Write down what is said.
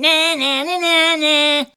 na na na na.